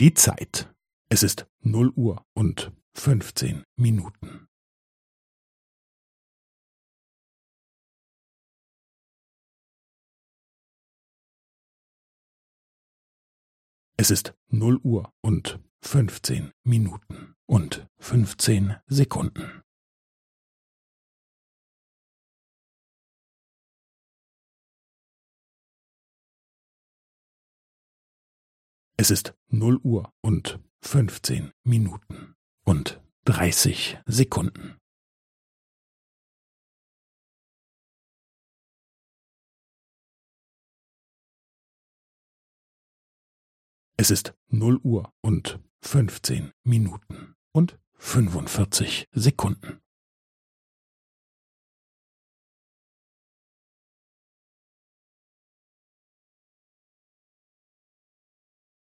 Die Zeit. Es ist null Uhr und fünfzehn Minuten. Es ist null Uhr und fünfzehn Minuten und fünfzehn Sekunden. Es ist null Uhr und fünfzehn Minuten und dreißig Sekunden. Es ist null Uhr und fünfzehn Minuten und fünfundvierzig Sekunden.